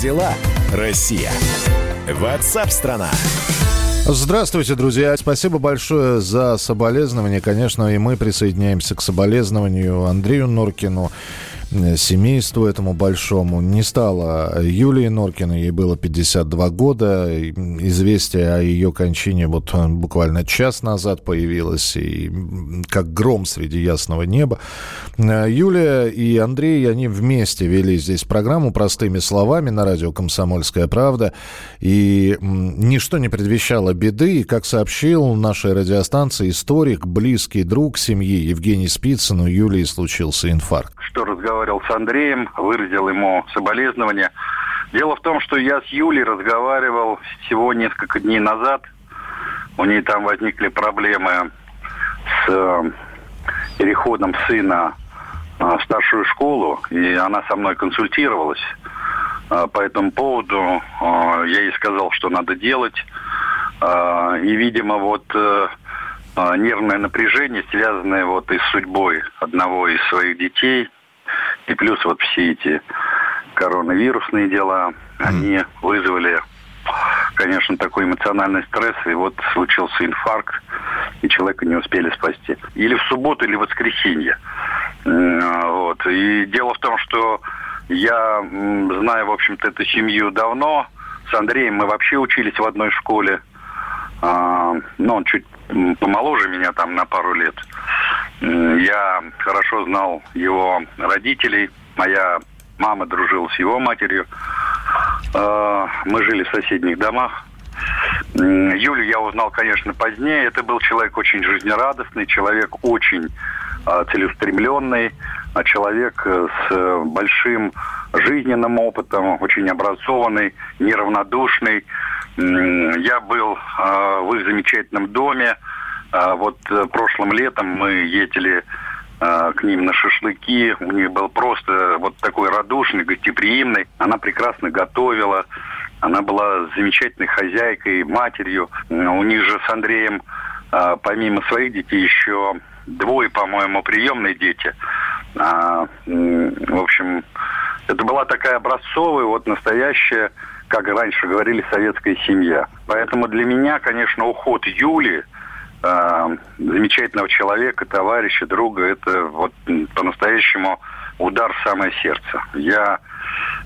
Дела, Россия? Ватсап-страна! Здравствуйте, друзья. Спасибо большое за соболезнование. Конечно, и мы присоединяемся к соболезнованию Андрею Норкину семейству этому большому. Не стало Юлии Норкиной, ей было 52 года. Известие о ее кончине вот э, буквально час назад появилось, и как гром среди ясного неба. Э, Юлия и Андрей, они вместе вели здесь программу простыми словами на радио «Комсомольская правда». И ничто не предвещало беды. И, как сообщил нашей радиостанции историк, близкий друг семьи Евгений Спицын, у Юлии случился инфаркт. Что разговаривал разговаривал с Андреем, выразил ему соболезнования. Дело в том, что я с Юлей разговаривал всего несколько дней назад. У нее там возникли проблемы с э, переходом сына э, в старшую школу, и она со мной консультировалась. Э, по этому поводу я ей сказал, что надо делать. И, видимо, вот нервное напряжение, связанное вот и с судьбой одного из своих детей, и плюс вот все эти коронавирусные дела, mm. они вызвали, конечно, такой эмоциональный стресс. И вот случился инфаркт, и человека не успели спасти. Или в субботу, или в воскресенье. Вот. И дело в том, что я знаю, в общем-то, эту семью давно. С Андреем мы вообще учились в одной школе. А, ну, он чуть помоложе меня там на пару лет. Я хорошо знал его родителей. Моя мама дружила с его матерью. А, мы жили в соседних домах. Юлю я узнал, конечно, позднее. Это был человек очень жизнерадостный, человек очень а, целеустремленный, а человек э, с большим жизненным опытом, очень образованный, неравнодушный. Я был в их замечательном доме, а вот э, прошлым летом мы ездили э, к ним на шашлыки. У них был просто вот такой радушный, гостеприимный. Она прекрасно готовила. Она была замечательной хозяйкой, матерью. У них же с Андреем, э, помимо своих детей, еще двое, по-моему, приемные дети. А, в общем, это была такая образцовая, вот настоящая, как раньше говорили, советская семья. Поэтому для меня, конечно, уход Юли – э, замечательного человека, товарища, друга, это вот по-настоящему удар в самое сердце. Я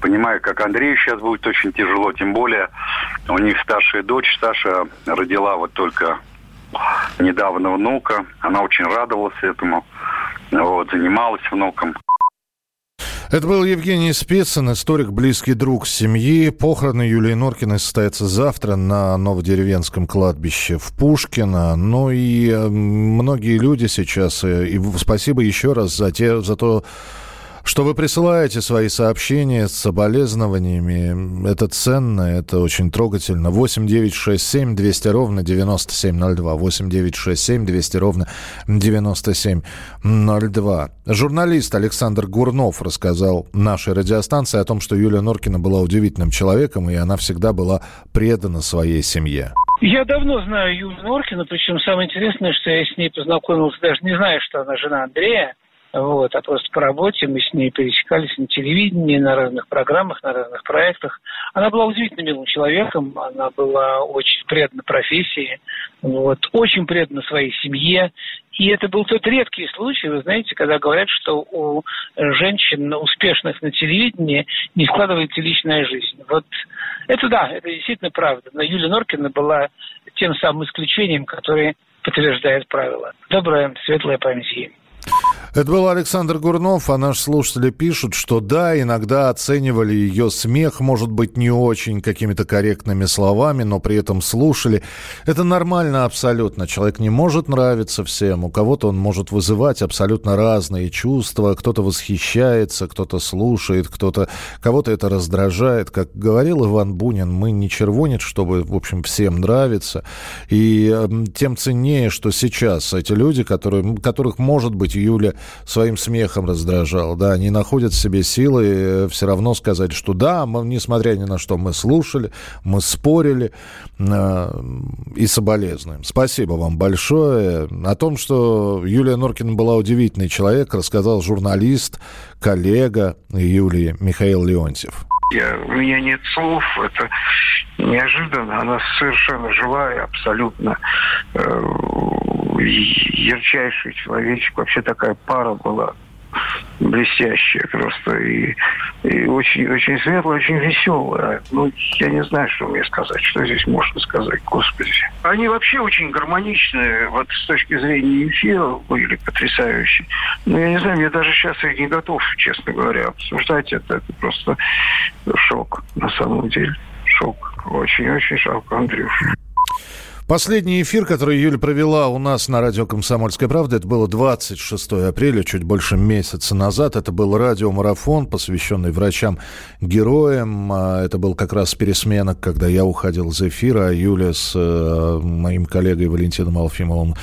понимаю, как Андрею сейчас будет очень тяжело, тем более у них старшая дочь, Саша родила вот только недавно внука, она очень радовалась этому, вот, занималась внуком. Это был Евгений Спицын, историк, близкий друг семьи. Похороны Юлии Норкиной состоятся завтра на Новодеревенском кладбище в Пушкино. Ну и э, многие люди сейчас, э, и спасибо еще раз за, те, за то, что вы присылаете свои сообщения с соболезнованиями. Это ценно, это очень трогательно. 8 9 6 7 200 ровно 9702. 8 9 6 7 200 ровно 9702. Журналист Александр Гурнов рассказал нашей радиостанции о том, что Юлия Норкина была удивительным человеком, и она всегда была предана своей семье. Я давно знаю Юлию Норкину, причем самое интересное, что я с ней познакомился, даже не знаю, что она жена Андрея. Вот, а просто по работе мы с ней пересекались на телевидении, на разных программах, на разных проектах. Она была удивительно милым человеком, она была очень предана профессии, вот, очень предана своей семье. И это был тот редкий случай, вы знаете, когда говорят, что у женщин, успешных на телевидении, не складывается личная жизнь. Вот это да, это действительно правда. Но Юлия Норкина была тем самым исключением, которое подтверждает правило. Добрая, светлая память ей. Это был Александр Гурнов, а наши слушатели пишут, что да, иногда оценивали ее смех, может быть, не очень какими-то корректными словами, но при этом слушали. Это нормально абсолютно. Человек не может нравиться всем. У кого-то он может вызывать абсолютно разные чувства. Кто-то восхищается, кто-то слушает, кто-то... Кого-то это раздражает. Как говорил Иван Бунин, мы не червонец, чтобы, в общем, всем нравиться. И тем ценнее, что сейчас эти люди, которые, которых, может быть, Юля своим смехом раздражал. Да, они находят в себе силы э, все равно сказать, что да, мы, несмотря ни на что, мы слушали, мы спорили э, и соболезнуем. Спасибо вам большое. О том, что Юлия Норкина была удивительный человек, рассказал журналист, коллега Юлии Михаил Леонтьев. Я, у меня нет слов, это неожиданно, она совершенно живая, абсолютно э, ярчайший человечек, вообще такая пара была блестящая просто и, и очень, очень светлая, очень веселая. Ну, я не знаю, что мне сказать, что здесь можно сказать, господи. Они вообще очень гармоничные, вот с точки зрения эфира были потрясающие. Но я не знаю, я даже сейчас их не готов, честно говоря, обсуждать это. Это просто шок на самом деле. Шок. Очень-очень жалко, Андрюш. Последний эфир, который Юля провела у нас на радио «Комсомольская правда», это было 26 апреля, чуть больше месяца назад. Это был радиомарафон, посвященный врачам-героям. А, это был как раз пересменок, когда я уходил из эфира, а Юля с э, моим коллегой Валентином Алфимовым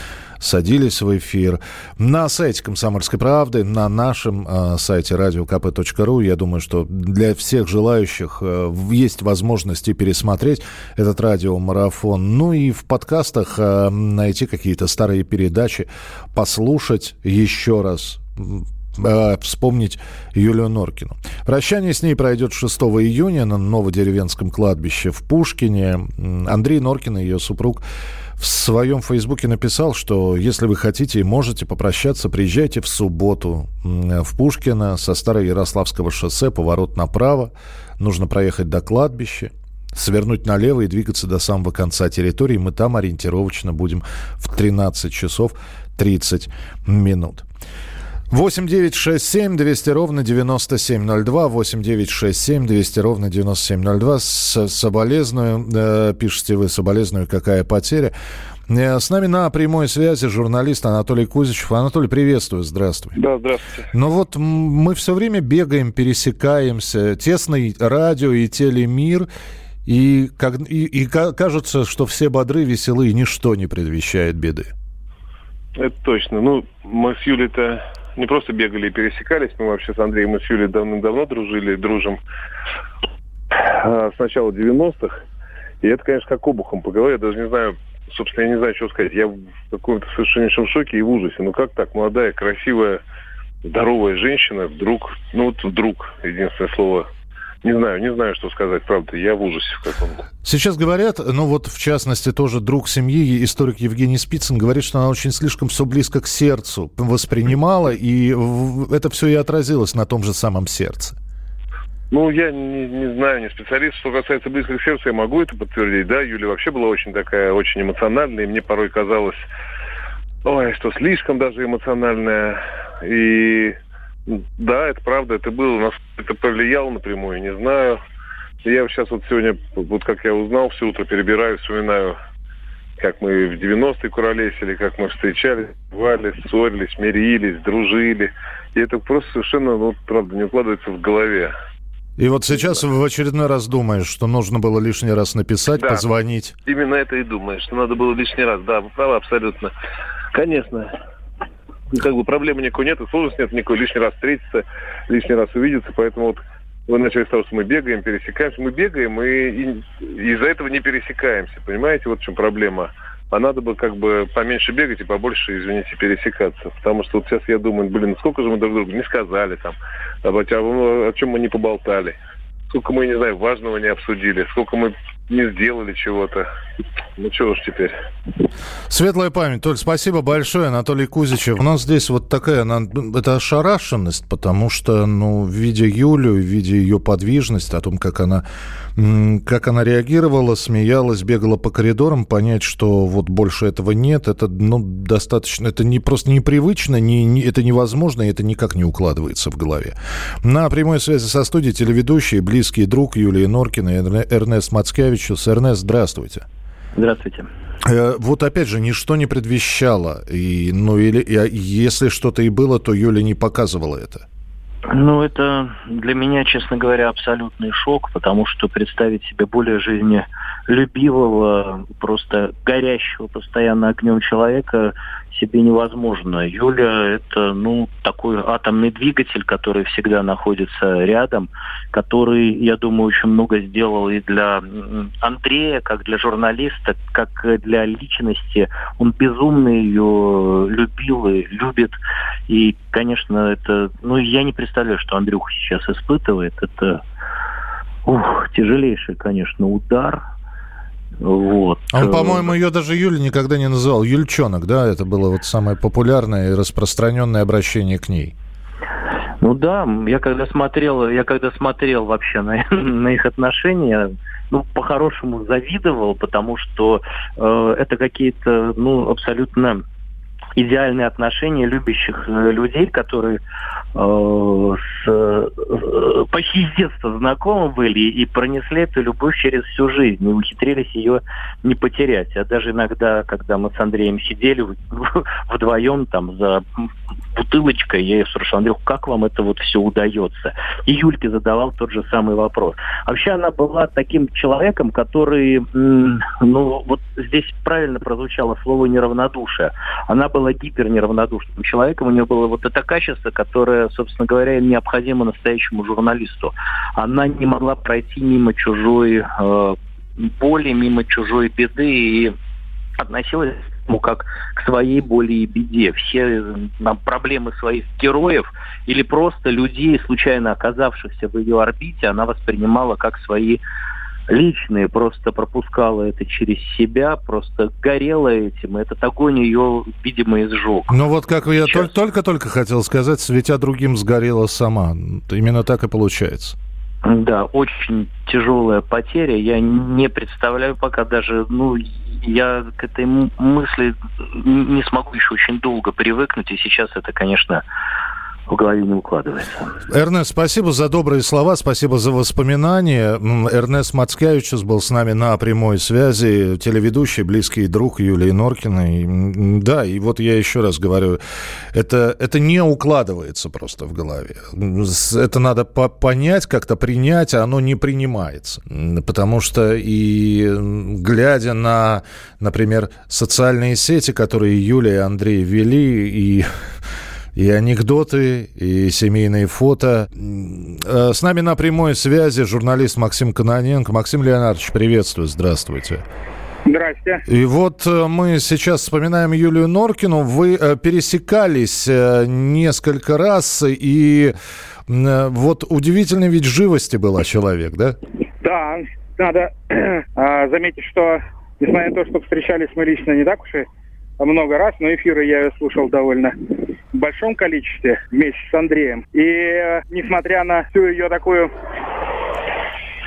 садились в эфир. На сайте «Комсомольской правды», на нашем э, сайте radiokp.ru, я думаю, что для всех желающих э, есть возможности пересмотреть этот радиомарафон. Ну и в подкастах э, найти какие-то старые передачи, послушать еще раз вспомнить Юлию Норкину. Прощание с ней пройдет 6 июня на Новодеревенском кладбище в Пушкине. Андрей Норкин и ее супруг в своем фейсбуке написал, что если вы хотите и можете попрощаться, приезжайте в субботу в Пушкино со Старой Ярославского шоссе, поворот направо. Нужно проехать до кладбища, свернуть налево и двигаться до самого конца территории. Мы там ориентировочно будем в 13 часов 30 минут. 8 9 6 7 200 ровно 9702. 8 9 6 7 200 ровно 9702. С, соболезную, э, пишете вы, соболезную, какая потеря. Э, с нами на прямой связи журналист Анатолий Кузичев. Анатолий, приветствую, здравствуй. Да, здравствуйте. Ну вот мы все время бегаем, пересекаемся. Тесный радио и телемир. И, как, и, и кажется, что все бодры, веселы, и ничто не предвещает беды. Это точно. Ну, мы с Юлей-то не просто бегали и пересекались, мы вообще с Андреем и с Юлей давным-давно дружили, дружим а, с начала 90-х. И это, конечно, как обухом по голове. Я даже не знаю, собственно, я не знаю, что сказать. Я в каком-то совершеннейшем шоке и в ужасе. Ну как так, молодая, красивая, здоровая женщина вдруг, ну вот вдруг, единственное слово, не знаю, не знаю, что сказать, правда, я в ужасе в каком-то. Сейчас говорят, ну вот в частности тоже друг семьи, историк Евгений Спицын, говорит, что она очень слишком все близко к сердцу воспринимала, и это все и отразилось на том же самом сердце. Ну, я не, не знаю, не специалист. Что касается близкого к сердцу, я могу это подтвердить. Да, Юля вообще была очень такая, очень эмоциональная, и мне порой казалось, ой, что слишком даже эмоциональная. И да, это правда, это было. Нас это повлияло напрямую, не знаю. Я сейчас вот сегодня, вот как я узнал, все утро перебираю, вспоминаю, как мы в 90-е куролесили, как мы встречались, бывали, ссорились, мирились, дружили. И это просто совершенно, ну, правда, не укладывается в голове. И вот сейчас в очередной раз думаешь, что нужно было лишний раз написать, да, позвонить. Именно это и думаешь, что надо было лишний раз. Да, вы правы абсолютно. Конечно, как бы проблемы никакой нет, и сложности нет никакой лишний раз встретиться, лишний раз увидеться, поэтому вот вы начали с того, что мы бегаем, пересекаемся. Мы бегаем и, и из-за этого не пересекаемся. Понимаете, вот в чем проблема. А надо бы как бы поменьше бегать и побольше, извините, пересекаться. Потому что вот сейчас я думаю, блин, сколько же мы друг другу не сказали там, о, о чем мы не поболтали. Сколько мы, не знаю, важного не обсудили, сколько мы не сделали чего-то. Ну, чего уж теперь. Светлая память. Толь, спасибо большое, Анатолий Кузичев. У нас здесь вот такая, это ошарашенность, потому что, ну, видя Юлю, видя ее подвижность, о том, как она, как она реагировала, смеялась, бегала по коридорам, понять, что вот больше этого нет, это, ну, достаточно, это не просто непривычно, не, не, это невозможно, и это никак не укладывается в голове. На прямой связи со студией телеведущий, близкий друг Юлии Норкина, Эрнест Мацкевичус. Эрнест, здравствуйте. Здравствуйте. Э, вот опять же, ничто не предвещало. И, ну, или, и, а если что-то и было, то Юля не показывала это. Ну, это для меня, честно говоря, абсолютный шок, потому что представить себе более жизнелюбивого, просто горящего постоянно огнем человека себе невозможно. Юля – это, ну, такой атомный двигатель, который всегда находится рядом, который, я думаю, очень много сделал и для Андрея, как для журналиста, как для личности. Он безумно ее любил и любит. И, конечно, это... Ну, я не представляю, что Андрюха сейчас испытывает. Это Ух, тяжелейший, конечно, удар. Вот. Он, по-моему, ее даже Юля никогда не называл. Юльчонок, да? Это было вот самое популярное и распространенное обращение к ней. Ну да, я когда смотрел, я когда смотрел вообще на, на их отношения, ну, по-хорошему завидовал, потому что э, это какие-то, ну, абсолютно идеальные отношения любящих э, людей, которые э, с, э, почти с детства знакомы были и пронесли эту любовь через всю жизнь и ухитрились ее не потерять. А даже иногда, когда мы с Андреем сидели вдвоем там за бутылочкой, я ее спрашивал, Андрей, как вам это вот все удается? И Юльке задавал тот же самый вопрос. Вообще она была таким человеком, который, ну вот здесь правильно прозвучало слово неравнодушие. Она была была гипернеравнодушным человеком. У нее было вот это качество, которое, собственно говоря, необходимо настоящему журналисту. Она не могла пройти мимо чужой э, боли, мимо чужой беды и относилась ну, как к своей боли и беде. Все нам проблемы своих героев или просто людей, случайно оказавшихся в ее орбите, она воспринимала как свои личные, просто пропускала это через себя, просто горела этим. Этот огонь ее, видимо, изжег. Ну вот как я только-только хотел сказать, светя другим сгорела сама. Именно так и получается. Да, очень тяжелая потеря. Я не представляю пока даже, ну, я к этой мысли не смогу еще очень долго привыкнуть. И сейчас это, конечно, в голове не укладывается. Эрнест, спасибо за добрые слова, спасибо за воспоминания. Эрнест Мацкевичус был с нами на прямой связи, телеведущий, близкий друг Юлии Норкиной. Да, и вот я еще раз говорю, это, это не укладывается просто в голове. Это надо понять, как-то принять, а оно не принимается. Потому что и глядя на, например, социальные сети, которые Юлия и Андрей вели, и и анекдоты, и семейные фото. Э, с нами на прямой связи журналист Максим Каноненко. Максим Леонардович, приветствую, здравствуйте. Здрасте. И вот э, мы сейчас вспоминаем Юлию Норкину. Вы э, пересекались несколько раз, и вот удивительной ведь живости была человек, да? Да, надо заметить, что несмотря на то, что встречались мы лично не так уж и много раз, но эфиры я слушал довольно в большом количестве вместе с Андреем. И э, несмотря на всю ее такую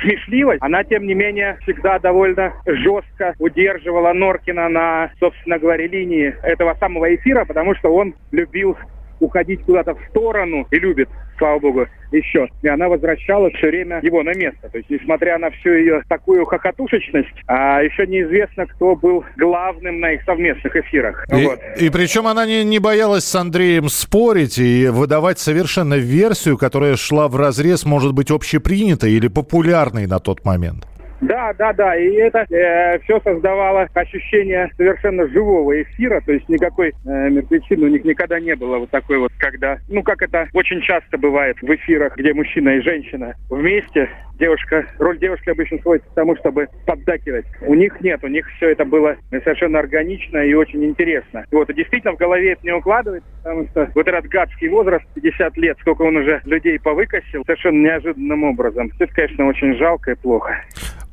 смешливость, она, тем не менее, всегда довольно жестко удерживала Норкина на, собственно говоря, линии этого самого эфира, потому что он любил уходить куда-то в сторону и любит, слава богу, еще. И она возвращала все время его на место. То есть, несмотря на всю ее такую хохотушечность, а еще неизвестно, кто был главным на их совместных эфирах. И, вот. и причем она не, не боялась с Андреем спорить и выдавать совершенно версию, которая шла в разрез, может быть, общепринятой или популярной на тот момент. Да, да, да. И это э, все создавало ощущение совершенно живого эфира. То есть никакой э, мертвечины у них никогда не было вот такой вот, когда, ну как это очень часто бывает в эфирах, где мужчина и женщина вместе. Девушка, роль девушки обычно сводится к тому, чтобы поддакивать. У них нет, у них все это было совершенно органично и очень интересно. Вот, и действительно в голове это не укладывается, потому что вот этот гадский возраст, 50 лет, сколько он уже людей повыкосил, совершенно неожиданным образом. Это, конечно, очень жалко и плохо.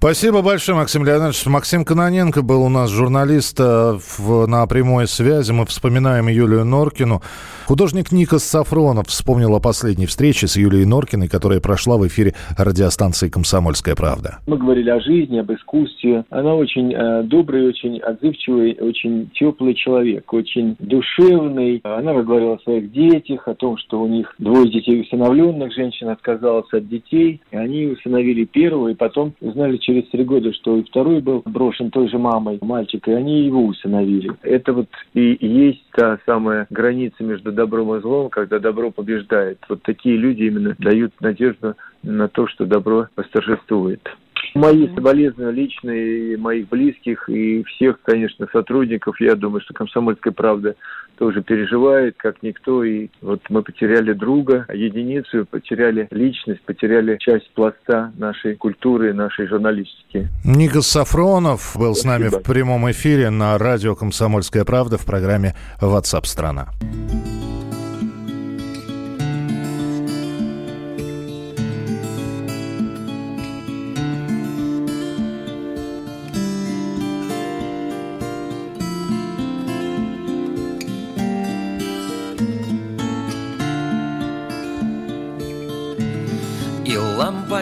Спасибо большое, Максим Леонидович. Максим Каноненко был у нас журналист э, на прямой связи. Мы вспоминаем Юлию Норкину. Художник Никос Сафронов вспомнил о последней встрече с Юлией Норкиной, которая прошла в эфире радиостанции «Комсомольская правда». Мы говорили о жизни, об искусстве. Она очень э, добрый, очень отзывчивый, очень теплый человек, очень душевный. Она говорила о своих детях, о том, что у них двое детей усыновленных, женщина отказалась от детей, и они усыновили первого, и потом узнали через три года, что и второй был брошен той же мамой мальчик, и они его усыновили. Это вот и есть та самая граница между добром и злом, когда добро побеждает. Вот такие люди именно дают надежду на то, что добро восторжествует. Мои соболезнования личные, моих близких и всех, конечно, сотрудников. Я думаю, что «Комсомольская правда» тоже переживает, как никто. И вот мы потеряли друга, единицу, потеряли личность, потеряли часть пласта нашей культуры, нашей журналистики. Никас Сафронов был Спасибо. с нами в прямом эфире на радио «Комсомольская правда» в программе WhatsApp страна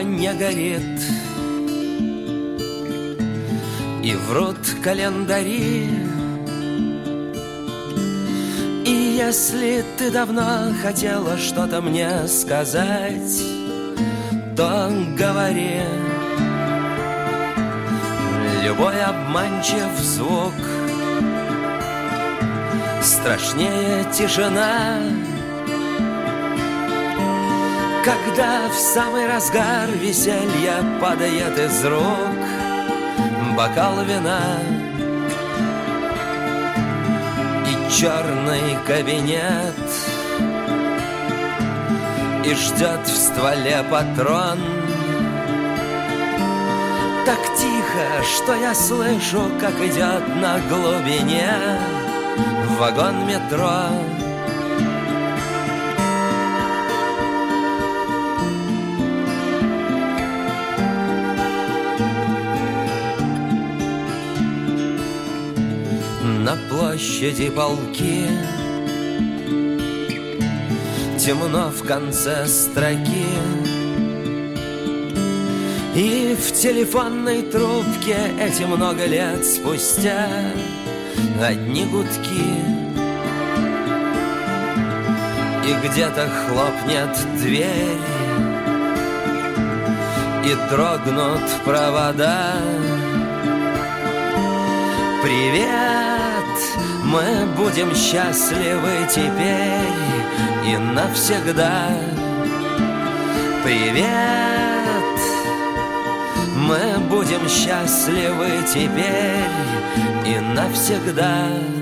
не горит. И врут календари. И если ты давно хотела что-то мне сказать То говори. Любой обманчив звук Страшнее тишина Когда в самый разгар веселья Падает из рук бокал вина И черный кабинет И ждет в стволе патрон так тихо, что я слышу, как идет на глубине вагон метро. На площади полки. Темно в конце строки. И в телефонной трубке эти много лет спустя Одни гудки. И где-то хлопнет дверь И дрогнут провода. Привет, мы будем счастливы теперь И навсегда Привет мы будем счастливы теперь и навсегда.